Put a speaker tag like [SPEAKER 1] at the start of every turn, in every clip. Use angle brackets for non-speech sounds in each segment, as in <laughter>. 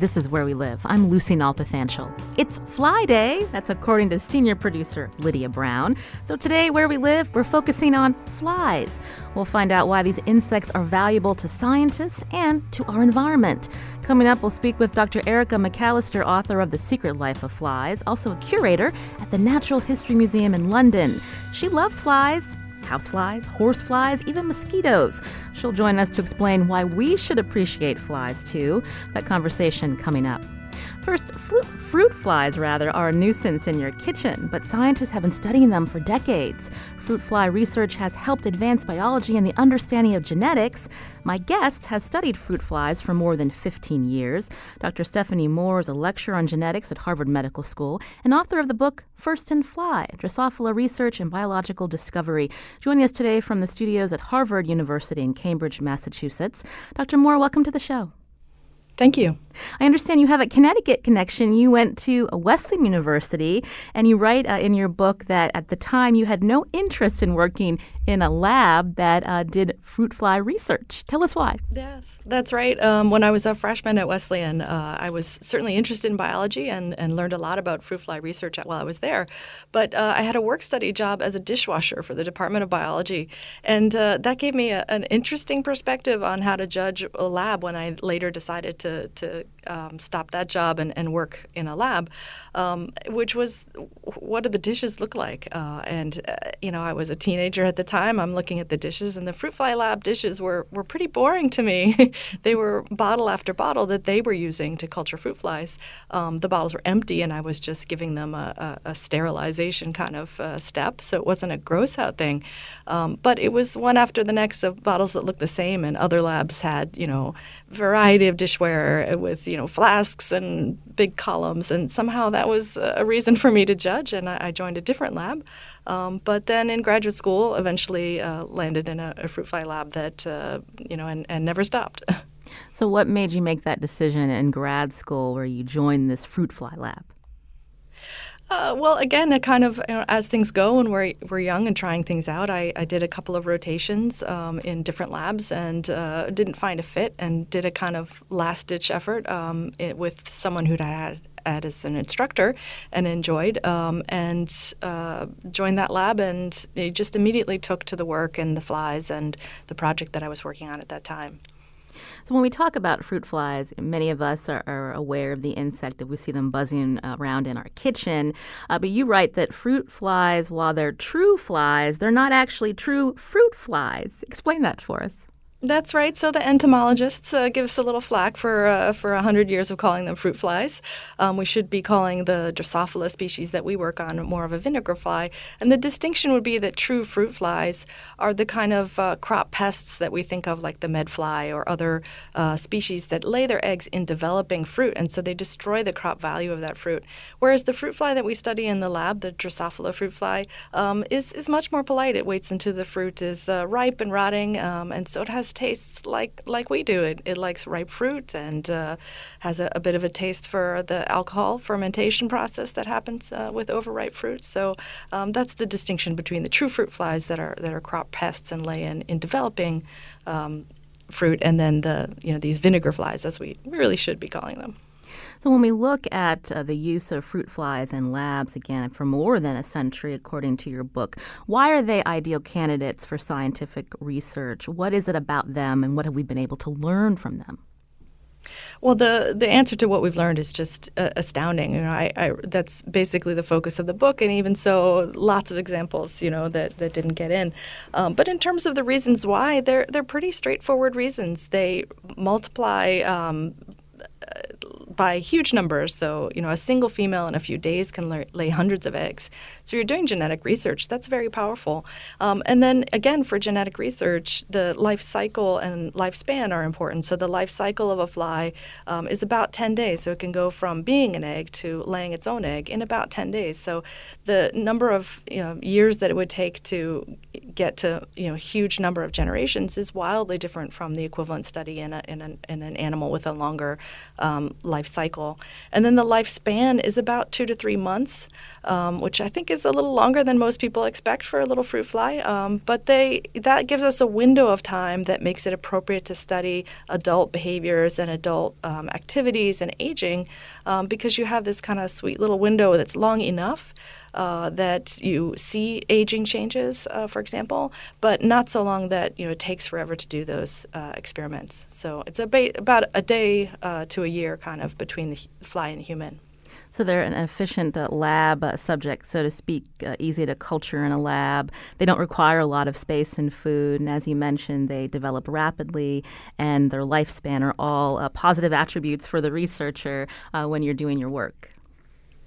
[SPEAKER 1] This is Where We Live. I'm Lucy Nalpathanchel. It's Fly Day. That's according to senior producer Lydia Brown. So today, Where We Live, we're focusing on flies. We'll find out why these insects are valuable to scientists and to our environment. Coming up, we'll speak with Dr. Erica McAllister, author of The Secret Life of Flies, also a curator at the Natural History Museum in London. She loves flies houseflies, horseflies, even mosquitoes. She'll join us to explain why we should appreciate flies too. That conversation coming up. First, fruit flies, rather, are a nuisance in your kitchen, but scientists have been studying them for decades. Fruit fly research has helped advance biology and the understanding of genetics. My guest has studied fruit flies for more than 15 years. Dr. Stephanie Mohr is a lecturer on genetics at Harvard Medical School and author of the book First in Fly Drosophila Research and Biological Discovery. Joining us today from the studios at Harvard University in Cambridge, Massachusetts. Dr. Mohr, welcome to the show.
[SPEAKER 2] Thank you.
[SPEAKER 1] I understand you have a Connecticut connection. You went to Wesleyan University, and you write uh, in your book that at the time you had no interest in working in a lab that uh, did fruit fly research. Tell us why.
[SPEAKER 2] Yes, that's right. Um, when I was a freshman at Wesleyan, uh, I was certainly interested in biology and, and learned a lot about fruit fly research while I was there. But uh, I had a work study job as a dishwasher for the Department of Biology, and uh, that gave me a, an interesting perspective on how to judge a lab when I later decided to, to um, stop that job and, and work in a lab, um, which was what do the dishes look like? Uh, and, uh, you know, I was a teenager at the time. I'm looking at the dishes, and the Fruit Fly Lab dishes were, were pretty boring to me. <laughs> they were bottle after bottle that they were using to culture fruit flies. Um, the bottles were empty, and I was just giving them a, a, a sterilization kind of uh, step. So it wasn't a gross out thing. Um, but it was one after the next of bottles that looked the same, and other labs had, you know, variety of dishware with you know flasks and big columns, and somehow that was a reason for me to judge, and I, joined a different lab. Um, but then in graduate school, eventually uh, landed in a, a, fruit fly lab that uh, you know and, and never stopped. <laughs>
[SPEAKER 1] so, what made you make that decision in grad school, where you joined this fruit fly lab?
[SPEAKER 2] Uh, well, again, kind of you know, as things go when we're we're young and trying things out. I, I did a couple of rotations um, in different labs and uh, didn't find a fit, and did a kind of last ditch effort um, it, with someone who'd had had as an instructor and enjoyed, um, and uh, joined that lab, and just immediately took to the work and the flies and the project that I was working on at that time.
[SPEAKER 1] So when we talk about fruit flies, many of us are, are aware of the insect. if We see them buzzing around in our kitchen. Uh, but you write that fruit flies, while they're true flies, they're not actually true fruit flies. Explain that for us.
[SPEAKER 2] That's right. So the entomologists uh, give us a little flack for uh, for hundred years of calling them fruit flies. Um, we should be calling the Drosophila species that we work on more of a vinegar fly. And the distinction would be that true fruit flies are the kind of uh, crop pests that we think of, like the medfly or other uh, species that lay their eggs in developing fruit, and so they destroy the crop value of that fruit. Whereas the fruit fly that we study in the lab, the Drosophila fruit fly, um, is is much more polite. It waits until the fruit is uh, ripe and rotting, um, and so it has tastes like like we do. It, it likes ripe fruit and uh, has a, a, bit of a taste for the alcohol fermentation process that happens uh, with overripe fruit. So um, that's the distinction between the true fruit flies that are that are crop pests and lay in in developing um, fruit, and then the you know these vinegar flies, as we really should be calling them.
[SPEAKER 1] So, when we look at uh, the use of fruit flies in labs, again, for more than a century, according to your book, why are they ideal candidates for scientific research? What is it about them, and what have we been able to learn from them?
[SPEAKER 2] Well, the the answer to what we've learned is just uh, astounding. You know, I, I, that's basically the focus of the book, and even so, lots of examples, you know, that, that didn't get in. Um, but in terms of the reasons why, they're they're pretty straightforward reasons. They multiply um, by huge numbers. So, you know, a single female in a few days can lay, hundreds of eggs. So, you're doing genetic research. That's very powerful. Um, and then again, for genetic research, the life cycle and lifespan are important. So, the life cycle of a fly um, is about 10 days. So, it can go from being an egg to laying its own egg in about 10 days. So, the number of you know, years that it would take to get to you know huge number of generations is wildly different from the equivalent study in, a, in, an, in an animal with a longer um, life cycle. And then the lifespan is about two to three months, um, which I think is a little longer than most people expect for a little fruit fly. Um, but they that gives us a window of time that makes it appropriate to study adult behaviors and adult um, activities and aging um, because you have this kind of sweet little window that's long enough uh, that you see aging changes, uh, for example, but not so long that you know it takes forever to do those uh, experiments. So it's ba- about a day uh, to a year, kind of between the fly and the human.
[SPEAKER 1] So they're an efficient uh, lab uh, subject, so to speak, uh, easy to culture in a lab. They don't require a lot of space and food, and as you mentioned, they develop rapidly, and their lifespan are all uh, positive attributes for the researcher uh, when you're doing your work.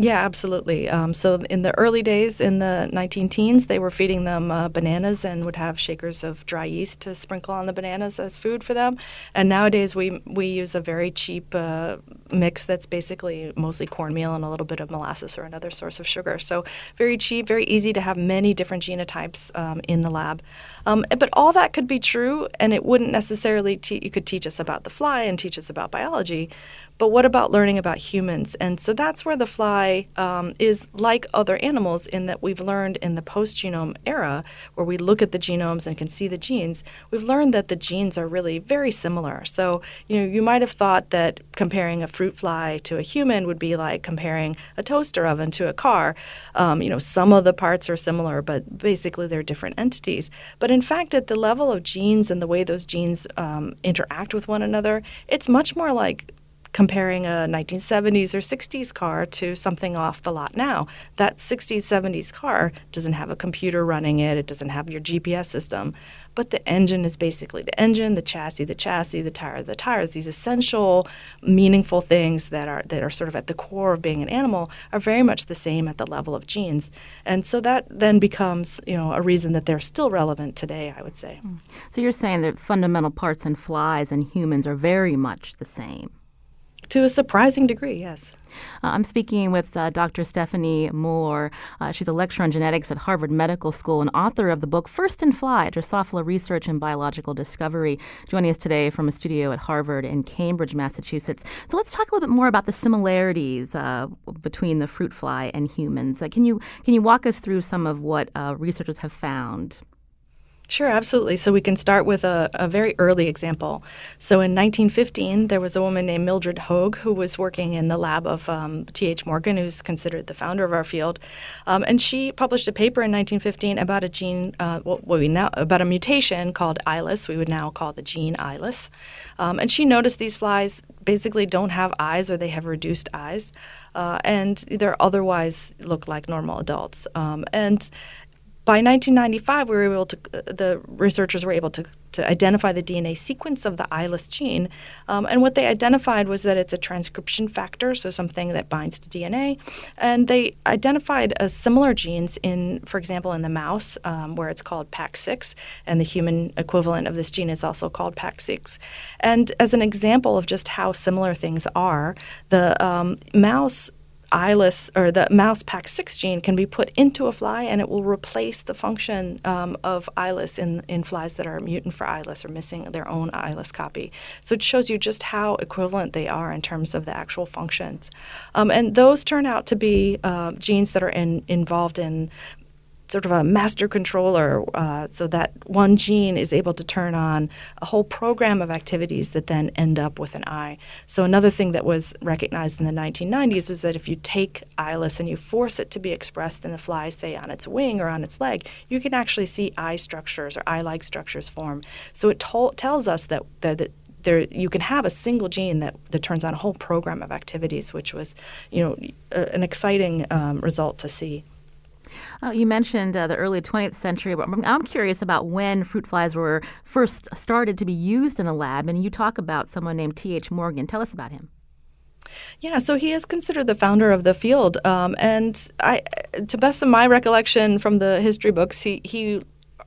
[SPEAKER 2] Yeah, absolutely. Um, so in the early days, in the 19 teens, they were feeding them uh, bananas and would have shakers of dry yeast to sprinkle on the bananas as food for them. And nowadays, we we use a very cheap uh, mix that's basically mostly cornmeal and a little bit of molasses or another source of sugar. So very cheap, very easy to have many different genotypes um, in the lab. Um, but all that could be true, and it wouldn't necessarily te- you could teach us about the fly and teach us about biology. But what about learning about humans? And so that's where the fly um, is like other animals in that we've learned in the post genome era, where we look at the genomes and can see the genes, we've learned that the genes are really very similar. So, you know, you might have thought that comparing a fruit fly to a human would be like comparing a toaster oven to a car. Um, you know, some of the parts are similar, but basically they're different entities. But in fact, at the level of genes and the way those genes um, interact with one another, it's much more like comparing a 1970s or 60s car to something off the lot now. That 60s, 70s car doesn't have a computer running it, it doesn't have your GPS system, but the engine is basically the engine, the chassis, the chassis, the tire, the tires. These essential, meaningful things that are that are sort of at the core of being an animal are very much the same at the level of genes, and so that then becomes you know a reason that they're still relevant today. I would say. Mm.
[SPEAKER 1] So you're saying that fundamental parts in flies and humans are very much the same.
[SPEAKER 2] To a surprising degree, yes.
[SPEAKER 1] Uh, I'm speaking with uh, Dr. Stephanie Mohr. Uh, she's a lecturer on genetics at Harvard Medical School and author of the book First in Fly Drosophila Research and Biological Discovery, joining us today from a studio at Harvard in Cambridge, Massachusetts. So let's talk a little bit more about the similarities uh, between the fruit fly and humans. Uh, can, you, can you walk us through some of what uh, researchers have found?
[SPEAKER 2] Sure, absolutely. So we can start with a, a, very early example. So in 1915, there was a woman named Mildred Hoge who was working in the lab of um, T.H. Morgan, who's considered the founder of our field, um, and she published a paper in 1915 about a gene, uh, what we now about a mutation called eyeless. We would now call the gene eyeless, um, and she noticed these flies basically don't have eyes or they have reduced eyes. Uh, and they're otherwise look like normal adults. Um, and by 1995, we were able to, uh, the researchers were able to, to identify the DNA sequence of the eyeless gene. Um, and what they identified was that it's a transcription factor, so something that binds to DNA. And they identified uh, similar genes in, for example, in the mouse, um, where it's called PAX6, and the human equivalent of this gene is also called PAX6. And as an example of just how similar things are, the um, mouse eyeless or the mouse PAX6 gene can be put into a fly and it will replace the function um, of eyeless in, in flies that are mutant for eyeless or missing their own eyeless copy. So it shows you just how equivalent they are in terms of the actual functions. Um, and those turn out to be uh, genes that are in, involved in sort of a master controller uh, so that one gene is able to turn on a whole program of activities that then end up with an eye. So another thing that was recognized in the 1990s was that if you take eyeless and you force it to be expressed in the fly, say on its wing or on its leg, you can actually see eye structures or eye-like structures form. So it tells us that, that, that there you can have a single gene that, that turns on a whole program of activities, which was, you know, a, an exciting um, result to see.
[SPEAKER 1] Uh, you mentioned uh, the early 20th century, I'm curious about when fruit flies were first started to be used in a lab, and you talk about someone named T.H. Morgan. Tell us about him.
[SPEAKER 2] Yeah, so he is considered the founder of the field, um, and I, to best of my recollection from the history books, he he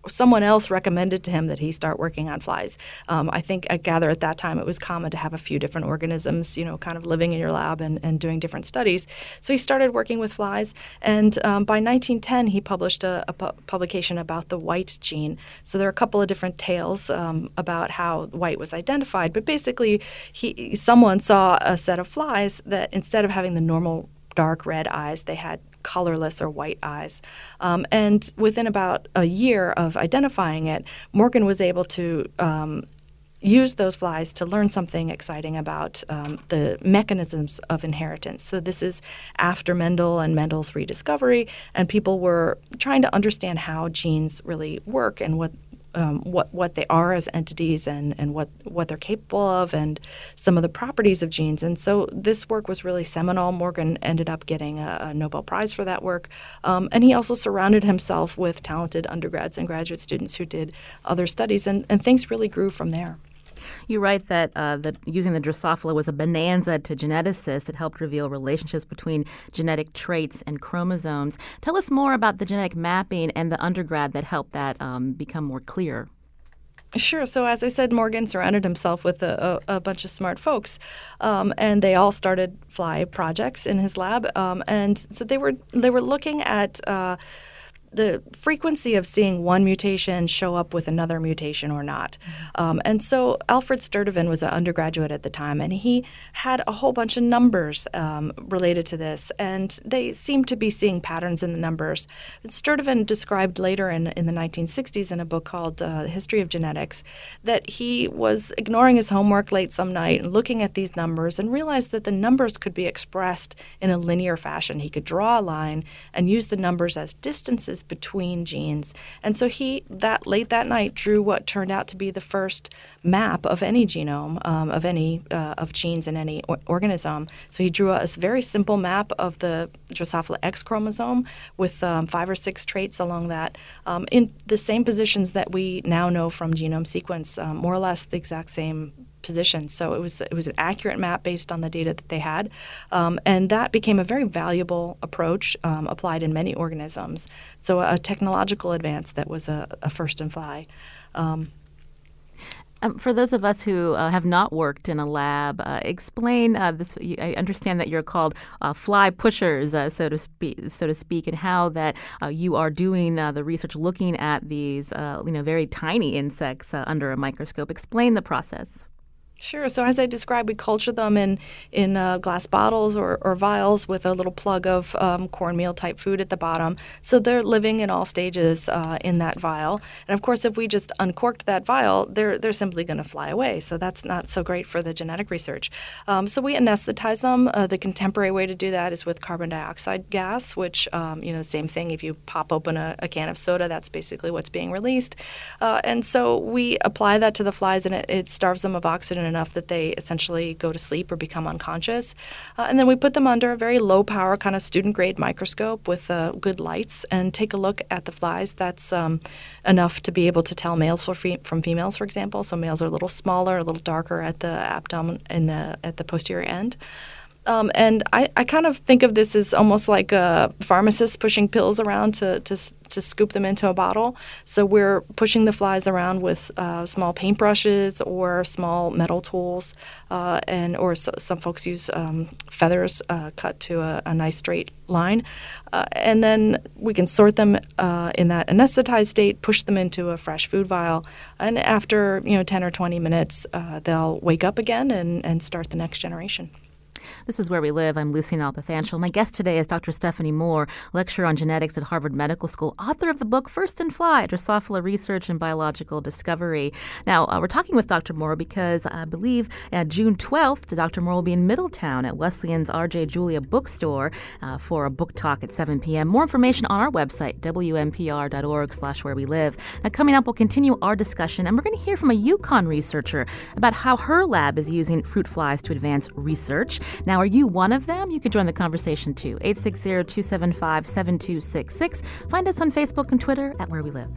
[SPEAKER 2] someone else recommended to him that he start working on flies. Um, I think I gather at that time it was common to have a few different organisms, you know, kind of living in your lab and, and doing different studies. So he started working with flies, and um, by 1910 he published a, a pu- publication about the white gene. So there are a couple of different tales um, about how white was identified, but basically he someone saw a set of flies that instead of having the normal dark red eyes, they had colorless or white eyes. Um, and within about a year of identifying it, Morgan was able to um, use those flies to learn something exciting about um, the mechanisms of inheritance. So this is after Mendel and Mendel's rediscovery, and people were trying to understand how genes really work and what um, what what they are as entities and and what what they're capable of and some of the properties of genes. And so this work was really seminal. Morgan ended up getting a, a Nobel Prize for that work, um, and he also surrounded himself with talented undergrads and graduate students who did other studies, and, and things really grew from there.
[SPEAKER 1] You write that uh, that using the Drosophila was a bonanza to geneticists. It helped reveal relationships between genetic traits and chromosomes. Tell us more about the genetic mapping and the undergrad that helped that um, become more clear.
[SPEAKER 2] Sure. So as I said, Morgan surrounded himself with a, a, a bunch of smart folks, um, and they all started fly projects in his lab. Um, and so they were they were looking at. Uh, the frequency of seeing one mutation show up with another mutation or not. Um, and so Alfred Sturtevant was an undergraduate at the time, and he had a whole bunch of numbers um, related to this, and they seemed to be seeing patterns in the numbers. Sturtevant described later in, in the 1960s in a book called uh, History of Genetics that he was ignoring his homework late some night and looking at these numbers and realized that the numbers could be expressed in a linear fashion. He could draw a line and use the numbers as distances between genes. And so he that late that night drew what turned out to be the first map of any genome um, of any uh, of genes in any or- organism. So he drew a very simple map of the Drosophila X chromosome with um, five or six traits along that um, in the same positions that we now know from genome sequence, um, more or less the exact same positions. So it was it was an accurate map based on the data that they had, um, and that became a very valuable approach um, applied in many organisms. So a, technological advance that was a, a first in fly. Um,
[SPEAKER 1] um, for those of us who uh, have not worked in a lab, uh, explain uh, this. I understand that you're called uh, fly pushers, uh, so to speak, so to speak, and how that uh, you are doing the research, looking at these, you know, very tiny insects under a microscope. Explain the process.
[SPEAKER 2] Sure. So as I described, we culture them in in uh, glass bottles or, or, vials with a little plug of um, cornmeal type food at the bottom. So they're living in all stages uh, in that vial. And of course, if we just uncorked that vial, they're they're simply going to fly away. So that's not so great for the genetic research. Um, so we anesthetize them. Uh, the contemporary way to do that is with carbon dioxide gas, which um, you know same thing. If you pop open a, a, can of soda, that's basically what's being released. Uh, and so we apply that to the flies, and it, it starves them of oxygen enough that they essentially go to sleep or become unconscious. Uh, and then we put them under a very low power kind of student grade microscope with uh, good lights and take a look at the flies. That's um, enough to be able to tell males from females, for example. So males are a little smaller, a little darker at the abdomen in the at the posterior end. Um, and I, I kind of think of this as almost like a pharmacist pushing pills around to, to, to scoop them into a bottle. So we're pushing the flies around with uh, small paintbrushes or small metal tools, uh, and or so, some folks use um, feathers uh, cut to a, a, nice straight line, uh, and then we can sort them uh, in that anesthetized state, push them into a fresh food vial, and after you know 10 or 20 minutes, uh, they'll wake up again and, and start the next generation.
[SPEAKER 1] This is Where We Live. I'm Lucy Nalpathanchel. My guest today is Dr. Stephanie Mohr, lecturer on genetics at Harvard Medical School, author of the book First in Fly Drosophila Research and Biological Discovery. Now, uh, we're talking with Dr. Mohr because I believe uh, June 12th, Dr. Mohr will be in Middletown at Wesleyan's R.J. Julia bookstore uh, for a book talk at 7 p.m. More information on our website, wnpr.org slash where we live. Now, coming up, we'll continue our discussion, and we're going to hear from a UConn researcher about how her lab is using fruit flies to advance research. Now, are you one of them? You can join the conversation too. 860 275 7266. Find us on Facebook and Twitter at Where We Live.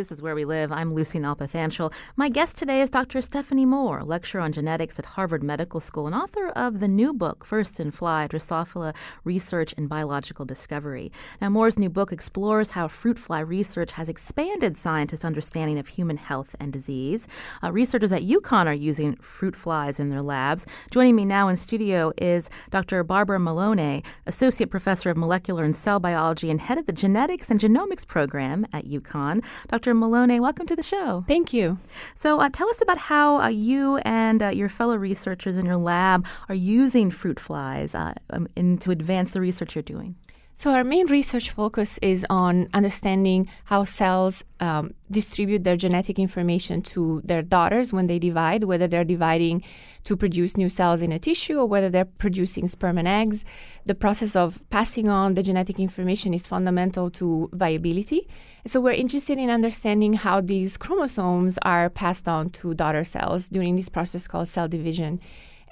[SPEAKER 1] This is Where We Live. I'm Lucy Nalpathanchel. My guest today is Dr. Stephanie Mohr, lecturer on genetics at Harvard Medical School and author of the new book, First in Fly Drosophila Research and Biological Discovery. Now, Mohr's new book explores how fruit fly research has expanded scientists' understanding of human health and disease. Uh, researchers at UConn are using fruit flies in their labs. Joining me now in studio is Dr. Barbara Mellone, Associate Professor of Molecular and Cell Biology and head of the Genetics and Genomics program at UConn. Dr. Dr. Mellone, welcome to the show.
[SPEAKER 3] Thank you.
[SPEAKER 1] So, uh, tell us about how uh, you and uh, your fellow researchers in your lab are using fruit flies uh, um, in, to advance the research you're doing.
[SPEAKER 3] So, our main research focus is on understanding how cells um, distribute their genetic information to their daughters when they divide, whether they're dividing to produce new cells in a tissue or whether they're producing sperm and eggs. The process of passing on the genetic information is fundamental to viability. So, we're interested in understanding how these chromosomes are passed on to daughter cells during this process called cell division.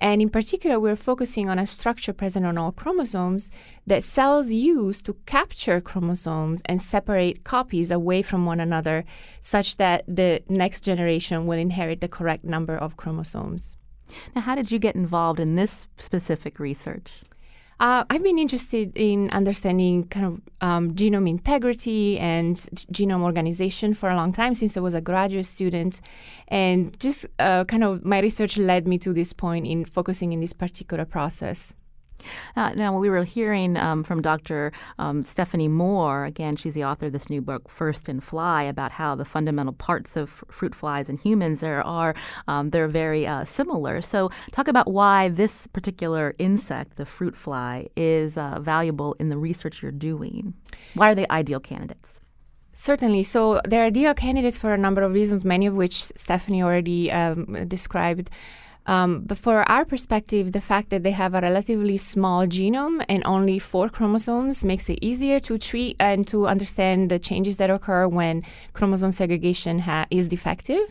[SPEAKER 3] And in particular, we're focusing on a structure present on all chromosomes that cells use to capture chromosomes and separate copies away from one another, such that the next generation will inherit the correct number of chromosomes.
[SPEAKER 1] Now, how did you get involved in this specific research?
[SPEAKER 3] Uh, I've been interested in understanding kind of um, genome integrity and genome organization for a long time since I was a graduate student. And just uh, kind of my research led me to this point in focusing in this particular process.
[SPEAKER 1] Uh, now, we were hearing um, from Dr. Um, Stephanie Mohr. Again, she's the author of this new book, First in Fly, about how the fundamental parts of fruit flies and humans there are um, they're very uh, similar. So, talk about why this particular insect, the fruit fly, is uh, valuable in the research you're doing. Why are they ideal candidates?
[SPEAKER 3] Certainly. So, they're ideal candidates for a number of reasons, many of which Stephanie already um, described. Um, but for our perspective, the fact that they have a relatively small genome and only four chromosomes makes it easier to treat and to understand the changes that occur when chromosome segregation ha- is defective.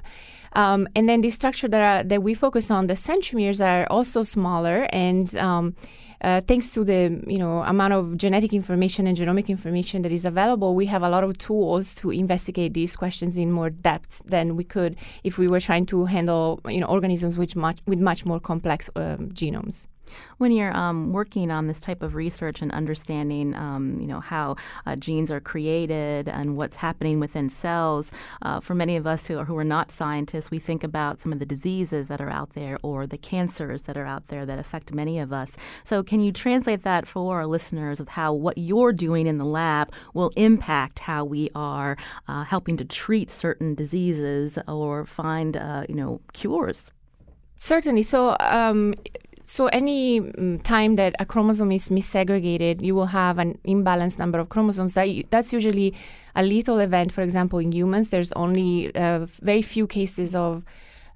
[SPEAKER 3] Um, and then the structure that, are, that we focus on, the centromeres, are also smaller and um, uh, thanks to the you know amount of genetic information and genomic information that is available, we have a lot of tools to investigate these questions in more depth than we could if we were trying to handle you know organisms with much with much more complex um, genomes.
[SPEAKER 1] When you're um, working on this type of research and understanding, um, you know, how uh, genes are created and what's happening within cells, uh, for many of us who are, who are not scientists, we think about some of the diseases that are out there or the cancers that are out there that affect many of us. So, can you translate that for our listeners of how what you're doing in the lab will impact how we are uh, helping to treat certain diseases or find, uh, you know, cures?
[SPEAKER 3] Certainly. So, um, so any um, time that a chromosome is missegregated, you will have an imbalanced number of chromosomes. That that's usually a lethal event. For example, in humans, there's only uh, very few cases of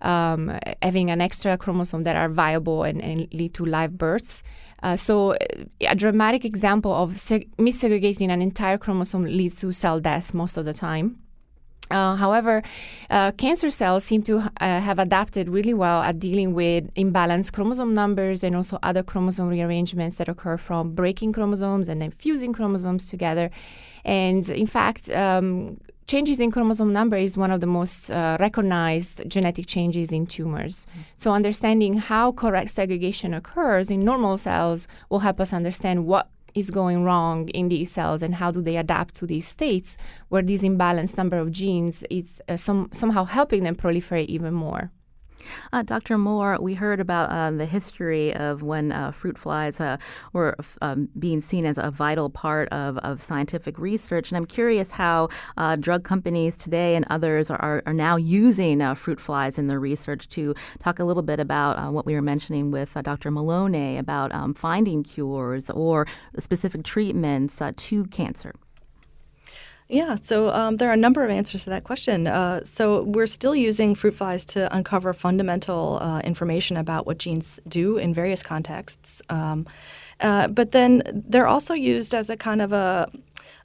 [SPEAKER 3] um, having an extra chromosome that are viable and, and lead to live births. Uh, so, uh, a dramatic example of seg- missegregating an entire chromosome leads to cell death most of the time. Uh, however, uh, cancer cells seem to uh, have adapted really well at dealing with imbalanced chromosome numbers and also other chromosome rearrangements that occur from breaking chromosomes and then fusing chromosomes together. And in fact, um, changes in chromosome number is one of the most uh, recognized genetic changes in tumors. Mm-hmm. So, understanding how correct segregation occurs in normal cells will help us understand what is going wrong in these cells and how do they adapt to these states where this imbalanced number of genes is uh, some, somehow helping them proliferate even more.
[SPEAKER 1] Uh, Dr. Mohr, we heard about uh, the history of when uh, fruit flies uh, were um, being seen as a vital part of, of scientific research. And I'm curious how uh, drug companies today and others are, are now using uh, fruit flies in their research to talk a little bit about what we were mentioning with Dr. Mellone about um, finding cures or specific treatments to cancer.
[SPEAKER 2] Yeah, so um, there are a number of answers to that question. Uh, so we're still using fruit flies to uncover fundamental uh, information about what genes do in various contexts. Um, uh, but then they're also used as a kind of a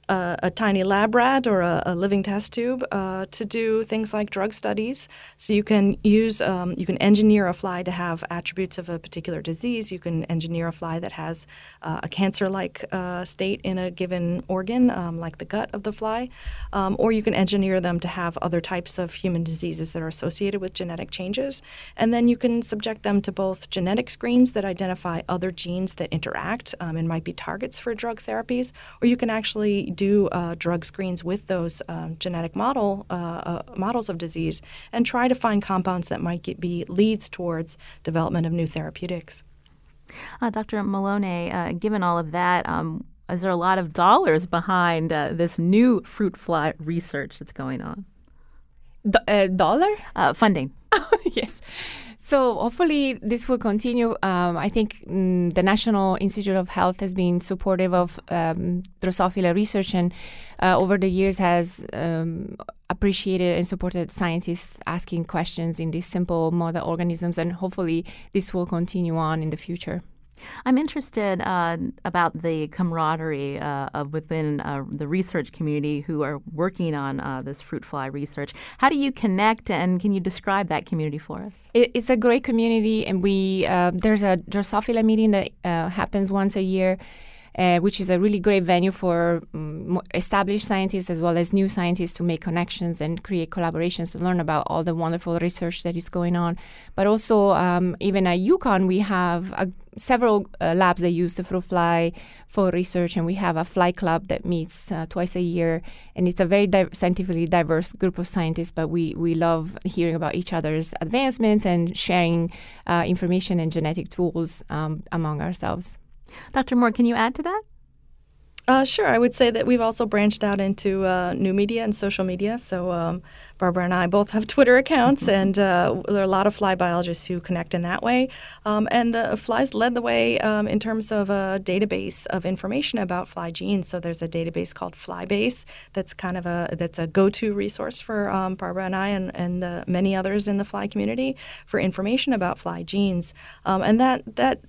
[SPEAKER 2] a, a tiny lab rat or a, a living test tube uh, to do things like drug studies. So you can use, um, you can engineer a fly to have attributes of a particular disease. You can engineer a fly that has uh, a cancer-like uh, state in a given organ, um, like the gut of the fly, um, or you can engineer them to have other types of human diseases that are associated with genetic changes. And then you can subject them to both genetic screens that identify other genes that interact um, and might be targets for drug therapies, or you can actually do uh, drug screens with those um, genetic model uh, uh, models of disease and try to find compounds that might get, be leads towards development of new therapeutics.
[SPEAKER 1] Uh, Dr. Mellone, uh, given all of that, um, is there a lot of dollars behind uh, this new fruit fly research that's going on?
[SPEAKER 3] D- dollar
[SPEAKER 1] funding. <laughs>
[SPEAKER 3] yes. So hopefully this will continue. Um, I think mm, the National Institute of Health has been supportive of um, Drosophila research and uh, over the years has um, appreciated and supported scientists asking questions in these simple model organisms and hopefully this will continue on in the future.
[SPEAKER 1] I'm interested uh, about the camaraderie uh, of within uh, the research community who are working on uh, this fruit fly research. How do you connect, and can you describe that community for us?
[SPEAKER 3] It, it's a great community, and we uh, there's a Drosophila meeting that uh, happens once a year uh, which is a really great venue for um, established scientists as well as new scientists to make connections and create collaborations to learn about all the wonderful research that is going on. But also, um, even at UConn, we have a, several uh, labs that use the fruit fly for research, and we have a fly club that meets uh, twice a year. And it's a very di- scientifically diverse group of scientists, but we, we love hearing about each other's advancements and sharing uh, information and genetic tools um, among ourselves.
[SPEAKER 1] Dr. Mohr, can you add to that?
[SPEAKER 2] Uh, sure. I would say that we've also branched out into uh, new media and social media. So um, Barbara and I both have <laughs> Twitter accounts, mm-hmm. and uh, there are a lot of fly biologists who connect in that way. Um, and the flies led the way um, in terms of a database of information about fly genes. So there's a database called FlyBase that's kind of a that's a go-to resource for um, Barbara and I and, and many others in the fly community for information about fly genes. Um, and that that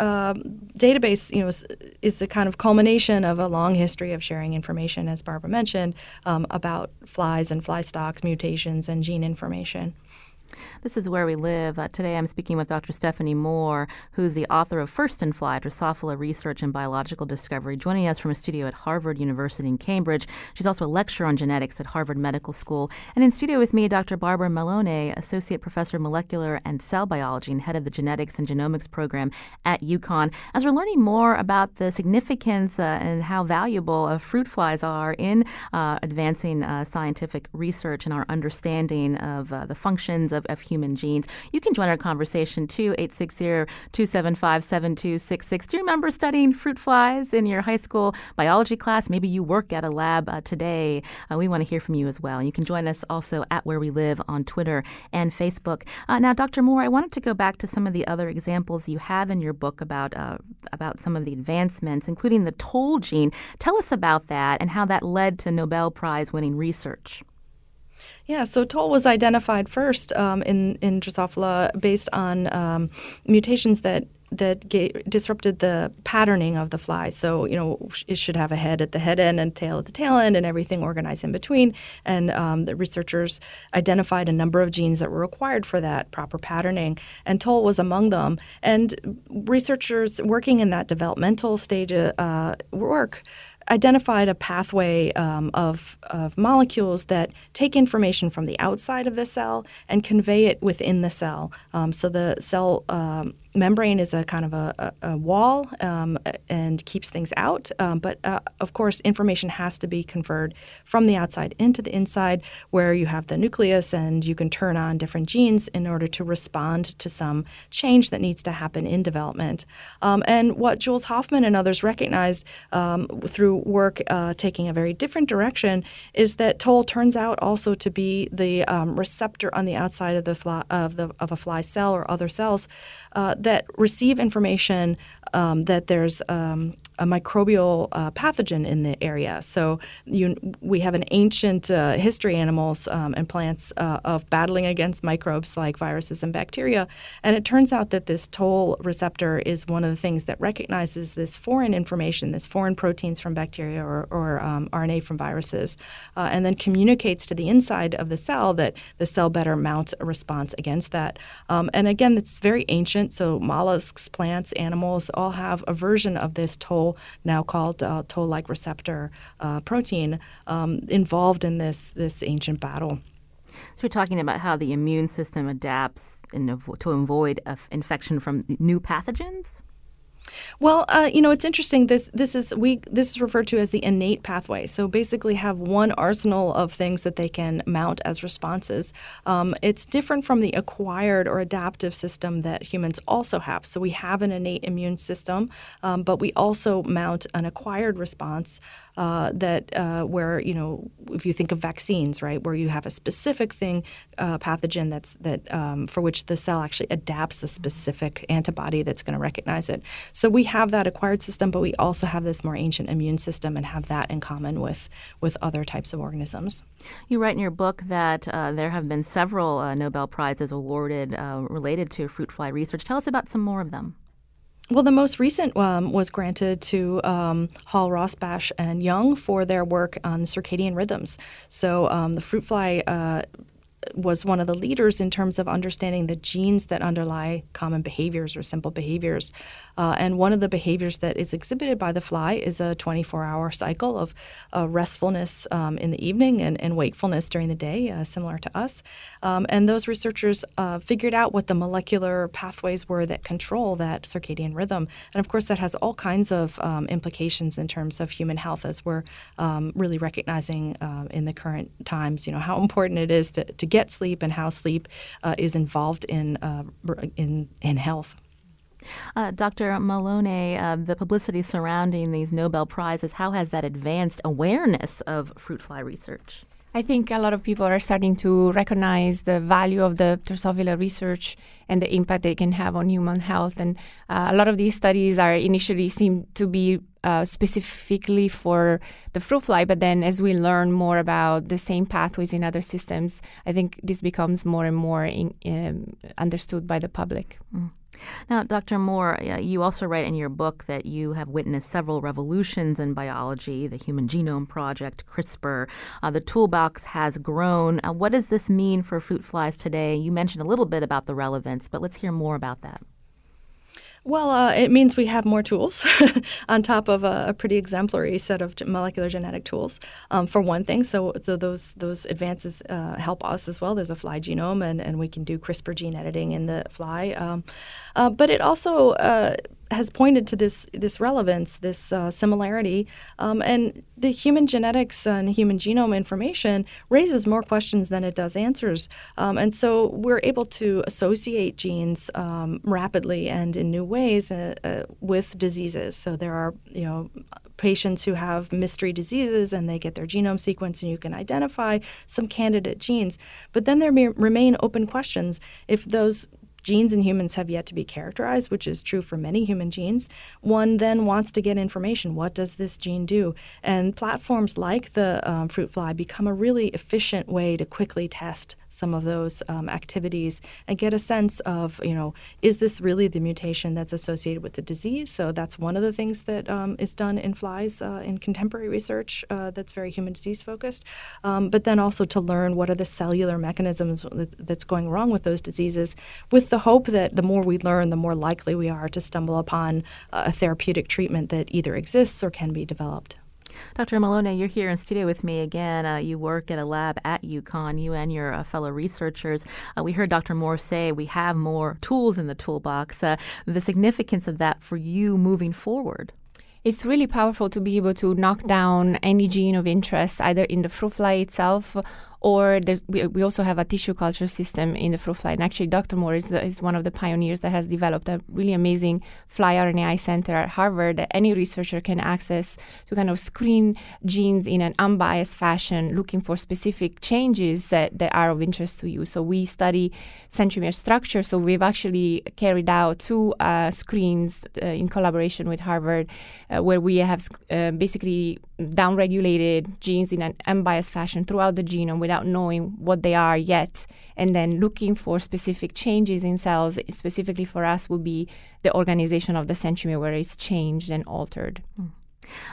[SPEAKER 2] um, database, you know, is, is a kind of culmination of a long history of sharing information, as Barbara mentioned, um, about flies and fly stocks, mutations, and gene information.
[SPEAKER 1] This is Where We Live. Uh, today I'm speaking with Dr. Stephanie Mohr, who's the author of First in Fly Drosophila Research and Biological Discovery, joining us from a studio at Harvard University in Cambridge. She's also a lecturer on genetics at Harvard Medical School. And in studio with me, Dr. Barbara Mellone, Associate Professor of Molecular and Cell Biology and head of the Genetics and Genomics program at UConn. As we're learning more about the significance uh, and how valuable uh, fruit flies are in uh, advancing uh, scientific research and our understanding of uh, the functions of of, of human genes. You can join our conversation too, 860-275-7266. Do you remember studying fruit flies in your high school biology class? Maybe you work at a lab uh, today. Uh, we want to hear from you as well. You can join us also at Where We Live on Twitter and Facebook. Uh, now, Dr. Mohr, I wanted to go back to some of the other examples you have in your book about uh, about some of the advancements, including the toll gene. Tell us about that and how that led to Nobel Prize winning research.
[SPEAKER 2] Yeah, so toll was identified first um, in in Drosophila based on um, mutations that that disrupted the patterning of the fly. So, you know, it should have a head at the head end and tail at the tail end and everything organized in between. And um, the researchers identified a number of genes that were required for that proper patterning, and toll was among them. And researchers working in that developmental stage uh, work identified a pathway um, of, of molecules that take information from the outside of the cell and convey it within the cell. Um, so the cell um, membrane is a kind of a, a, wall um, and keeps things out. Um, but uh, of course, information has to be conferred from the outside into the inside, where you have the nucleus and you can turn on different genes in order to respond to some change that needs to happen in development. Um, and what Jules Hoffmann and others recognized um, work uh, taking a very different direction is that toll turns out also to be the um, receptor on the outside of the fly, of the of a fly cell or other cells uh, that receive information um, that there's um, a microbial uh, pathogen in the area. So you, we have an ancient uh, history, animals um, and plants, uh, of battling against microbes like viruses and bacteria. And it turns out that this toll receptor is one of the things that recognizes this foreign information, this foreign proteins from bacteria or, or um, RNA from viruses, uh, and then communicates to the inside of the cell that the cell better mount a response against that. Um, and again, it's very ancient. So mollusks, plants, animals all have a version of this toll, now called uh, toll-like receptor uh, protein, um, involved in this this ancient battle.
[SPEAKER 1] So we're talking about how the immune system adapts in, to avoid infection from new pathogens.
[SPEAKER 2] Well, uh, you know, it's interesting. This this is we this is referred to as the innate pathway. So basically, have one arsenal of things that they can mount as responses. Um, it's different from the acquired or adaptive system that humans also have. So we have an innate immune system, um, but we also mount an acquired response uh, that uh, where you know if you think of vaccines, right, where you have a specific thing, uh, pathogen that's that um, for which the cell actually adapts a specific antibody that's going to recognize it. So we have that acquired system, but we also have this more ancient immune system and have that in common with with other types of organisms.
[SPEAKER 1] You write in your book that uh, there have been several uh, Nobel prizes awarded uh, related to fruit fly research. Tell us about some more of them.
[SPEAKER 2] Well, the most recent um, was granted to um, Hall, Rosbash, and Young for their work on circadian rhythms. So um, the fruit fly uh, was one of the leaders in terms of understanding the genes that underlie common behaviors or simple behaviors. Uh, and one of the behaviors that is exhibited by the fly is a 24 hour cycle of uh, restfulness um, in the evening and, and, wakefulness during the day, uh, similar to us. Um, and those researchers uh, figured out what the molecular pathways were that control that circadian rhythm. And of course, that has all kinds of um, implications in terms of human health as we're um, really recognizing uh, in the current times, you know, how important it is to, to get sleep and how sleep uh, is involved in, in, in health.
[SPEAKER 1] Uh, Dr. Mellone, uh, the publicity surrounding these Nobel Prizes, how has that advanced awareness of fruit fly research?
[SPEAKER 3] I think a lot of people are starting to recognize the value of the Drosophila research and the impact they can have on human health. And uh, a lot of these studies are initially seem to be uh, specifically for the fruit fly, but then as we learn more about the same pathways in other systems, I think this becomes more and more in, um, understood by the public. Mm.
[SPEAKER 1] Now, Dr. Mohr, you also write in your book that you have witnessed several revolutions in biology, the Human Genome Project, CRISPR. Uh, the toolbox has grown. Uh, what does this mean for fruit flies today? You mentioned a little bit about the relevance, but let's hear more about that.
[SPEAKER 2] Well, uh, it means we have more tools <laughs> on top of a, a, pretty exemplary set of molecular genetic tools, um, for one thing. So, so those those advances uh, help us as well. There's a fly genome, and, and we can do CRISPR gene editing in the fly. Um, uh, but it also uh, has pointed to this this relevance, this uh, similarity, um, and the human genetics and human genome information raises more questions than it does answers. Um, and so we're able to associate genes um, rapidly and in new ways uh, uh, with diseases. So there are you know patients who have mystery diseases and they get their genome sequence and you can identify some candidate genes. But then there remain open questions if those genes in humans have yet to be characterized, which is true for many human genes, one then wants to get information. What does this gene do? And platforms like the um, fruit fly become a really efficient way to quickly test some of those um, activities and get a sense of, you know, is this really the mutation that's associated with the disease? So that's one of the things that um, is done in flies uh, in contemporary research uh, that's very human disease focused. Um, but then also to learn what are the cellular mechanisms that's going wrong with those diseases, with the hope that the more we learn, the more likely we are to stumble upon a therapeutic treatment that either exists or can be developed.
[SPEAKER 1] Dr. Mellone, you're here in studio with me again. Uh, you work at a lab at UConn, you and your uh, fellow researchers. Uh, we heard Dr. Mohr say we have more tools in the toolbox. Uh, the significance of that for you moving forward?
[SPEAKER 3] It's really powerful to be able to knock down any gene of interest, either in the fruit fly itself or there's we, we also have a tissue culture system in the fruit fly. And actually, Dr. Mohr is, is one of the pioneers that has developed a really amazing fly RNAi center at Harvard that any researcher can access to kind of screen genes in an unbiased fashion, looking for specific changes that, that are of interest to you. So we study centromere structure. So we've actually carried out two uh, screens uh, in collaboration with Harvard, uh, where we have uh, basically downregulated genes in an unbiased fashion throughout the genome without knowing what they are yet, and then looking for specific changes in cells. Specifically for us, will be the organization of the centromere where it's changed and altered. Mm.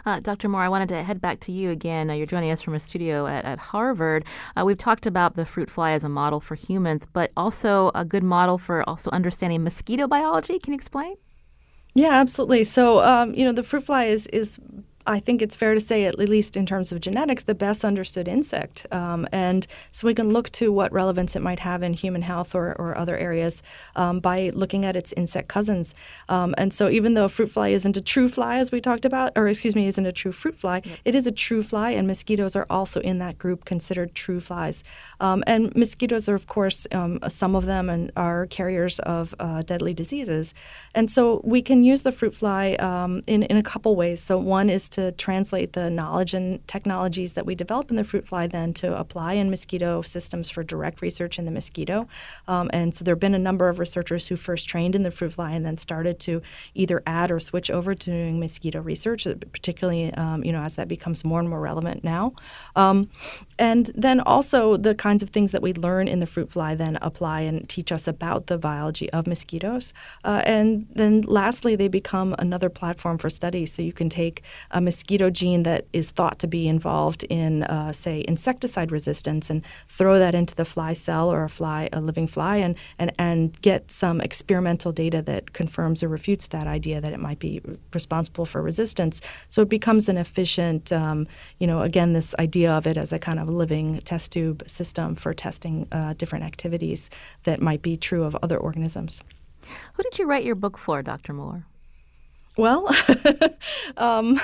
[SPEAKER 1] Uh, Dr. Mohr, I wanted to head back to you again. Uh, you're joining us from a studio at, at Harvard. Uh, we've talked about the fruit fly as a model for humans, but also a good model for also understanding mosquito biology. Can you explain?
[SPEAKER 2] Yeah, absolutely. So, um, you know, the fruit fly is is I think it's fair to say, at least in terms of genetics, the best understood insect. Um, and so we can look to what relevance it might have in human health or, or other areas um, by looking at its insect cousins. Um, and so even though a fruit fly isn't a true fly, as we talked about, or excuse me, isn't a true fruit fly, yep. it is a true fly, and mosquitoes are also in that group considered true flies. Um, and mosquitoes are, of course, um, some of them and are carriers of uh, deadly diseases. And so we can use the fruit fly um, in, in a couple ways. So one is to to translate the knowledge and technologies that we develop in the fruit fly then to apply in mosquito systems for direct research in the mosquito. Um, and so there have been a number of researchers who first trained in the fruit fly and then started to either add or switch over to doing mosquito research, uh, particularly um, you know as that becomes more and more relevant now. Um, and then also the kinds of things that we learn in the fruit fly then apply and teach us about the biology of mosquitoes. Uh, and then lastly, they become another platform for study. So you can take a mosquito gene that is thought to be involved in, uh, say, insecticide resistance, and throw that into the fly cell or a fly, a living fly, and, and, and get some experimental data that confirms or refutes that idea that it might be responsible for resistance. So it becomes an efficient, um, you know, again, this idea of it as a kind of living test tube system for testing uh, different activities that might be true of other organisms.
[SPEAKER 1] Who did you write your book for, Dr. Mohr?
[SPEAKER 2] Well, <laughs> um,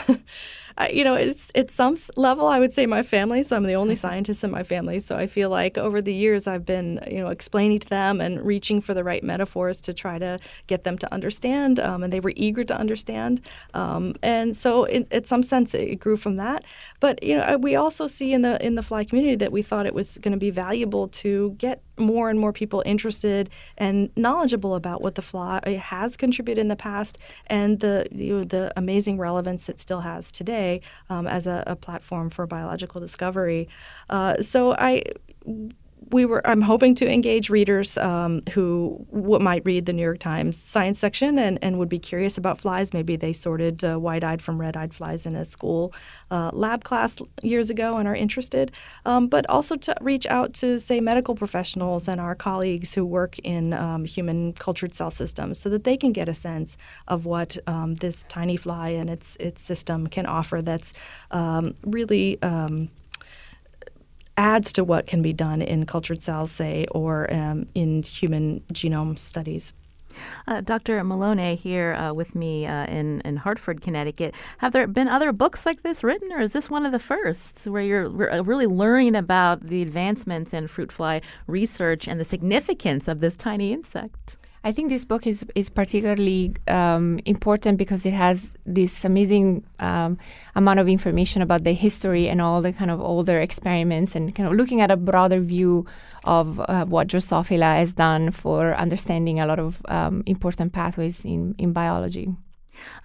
[SPEAKER 2] I, you know, it's at some level, I would say my family. So I'm the only scientist in my family. So I feel like over the years, I've been, you know, explaining to them and reaching for the right metaphors to try to get them to understand. Um, and they were eager to understand. Um, and so, in, in some sense, it grew from that. But you know, we also see in the in the fly community that we thought it was going to be valuable to get more and more people interested and knowledgeable about what the fly has contributed in the past and the you know, the amazing relevance it still has today um, as a, a, platform for biological discovery. Uh, so I we were I'm hoping to engage readers um, who w- might read the New York Times science section and, and would be curious about flies. Maybe they sorted uh, white-eyed from red-eyed flies in a school uh, lab class years ago and are interested. Um, but also to reach out to say medical professionals and our colleagues who work in um, human cultured cell systems so that they can get a sense of what um, this tiny fly and its its system can offer. That's um, really um, adds to what can be done in cultured cells, say, or um, in human genome studies.
[SPEAKER 1] Uh, Dr. Mellone here uh, with me uh, in, in Hartford, Connecticut. Have there been other books like this written, or is this one of the first where you're really learning about the advancements in fruit fly research and the significance of this tiny insect?
[SPEAKER 3] I think this book is is particularly um, important because it has this amazing um, amount of information about the history and all the kind of older experiments and kind of looking at a broader view of uh, what Drosophila has done for understanding a lot of um, important pathways in in biology.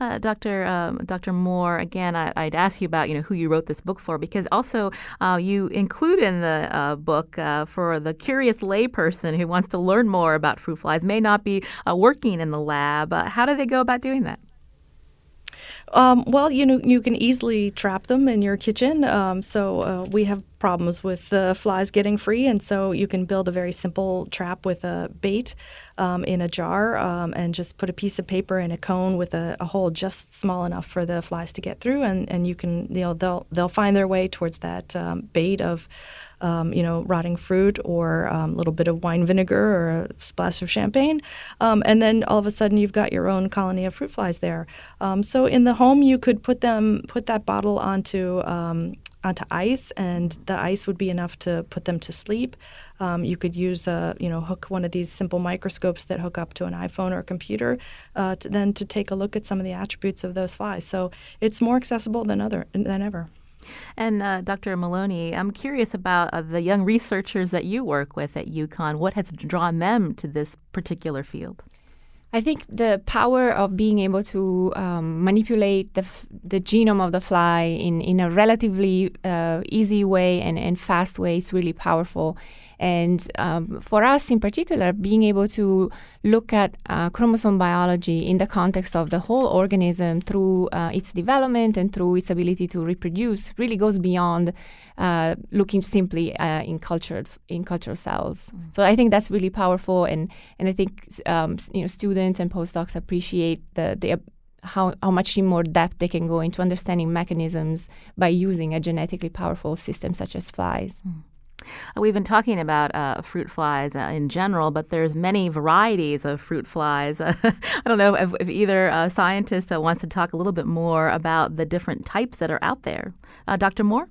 [SPEAKER 1] Uh, Dr. Um, Dr. Mohr, again, I, would ask you about you know who you wrote this book for because also uh, you include in the uh, book uh, for the curious layperson who wants to learn more about fruit flies, may not be uh, working in the lab. Uh, how do they go about doing that?
[SPEAKER 2] Um, well, you know, you can easily trap them in your kitchen. Um, so uh, we have problems with the flies getting free, and so you can build a very simple trap with a bait um, in a jar um, and just put a piece of paper in a cone with a, a, hole just small enough for the flies to get through, and, and you can you know they'll they'll find their way towards that um, bait of um, you know, rotting fruit or a um, little bit of wine vinegar or a splash of champagne. Um, and then all of a sudden you've got your own colony of fruit flies there. Um, so in the home, you could put them, put that bottle onto um, onto ice, and the ice would be enough to put them to sleep. Um, you could use a you know hook one of these simple microscopes that hook up to an iPhone or a computer, uh, to, then to take a look at some of the attributes of those flies. So it's more accessible than other than ever.
[SPEAKER 1] And uh, Dr. Mellone, I'm curious about uh, the young researchers that you work with at UConn. What has drawn them to this particular field?
[SPEAKER 3] I think the power of being able to um, manipulate the, f- the genome of the fly in, in a relatively uh, easy way and, and fast way is really powerful. And um, for us in particular, being able to look at uh, chromosome biology in the context of the whole organism through uh, its development and through its ability to reproduce really goes beyond uh, looking simply uh, in cultured in cultural cells. Mm. So I think that's really powerful, and and I think um, you know students and postdocs appreciate the the how, how much more depth they can go into understanding mechanisms by using a genetically powerful system such as flies. Mm.
[SPEAKER 1] We've been talking about uh, fruit flies uh, in general, but there's many varieties of fruit flies. <laughs> I don't know if, if either uh, scientist wants to talk a little bit more about the different types that are out there. Uh, Dr. Mohr?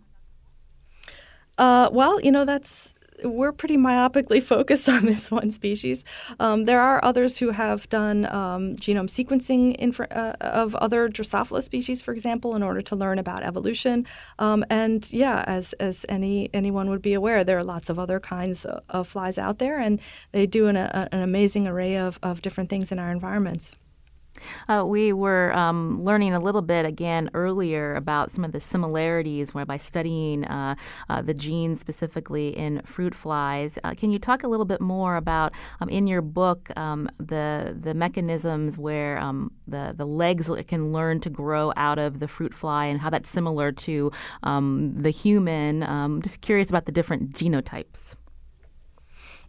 [SPEAKER 2] Uh, well, you know, that's we're pretty myopically <laughs> focused on this one species. Um, there are others who have done um, genome sequencing uh, of other Drosophila species, for example, in order to learn about evolution. Um, and yeah, as as any anyone would be aware, there are lots of other kinds of, of flies out there, and they do an, a, an amazing array of, of different things in our environments.
[SPEAKER 1] Uh, we were um, learning a little bit again earlier about some of the similarities by studying uh, uh, the genes specifically in fruit flies. Uh, can you talk a little bit more about um, in your book um, the the mechanisms where um, the the legs can learn to grow out of the fruit fly and how that's similar to um, the human? Um, just curious about the different genotypes.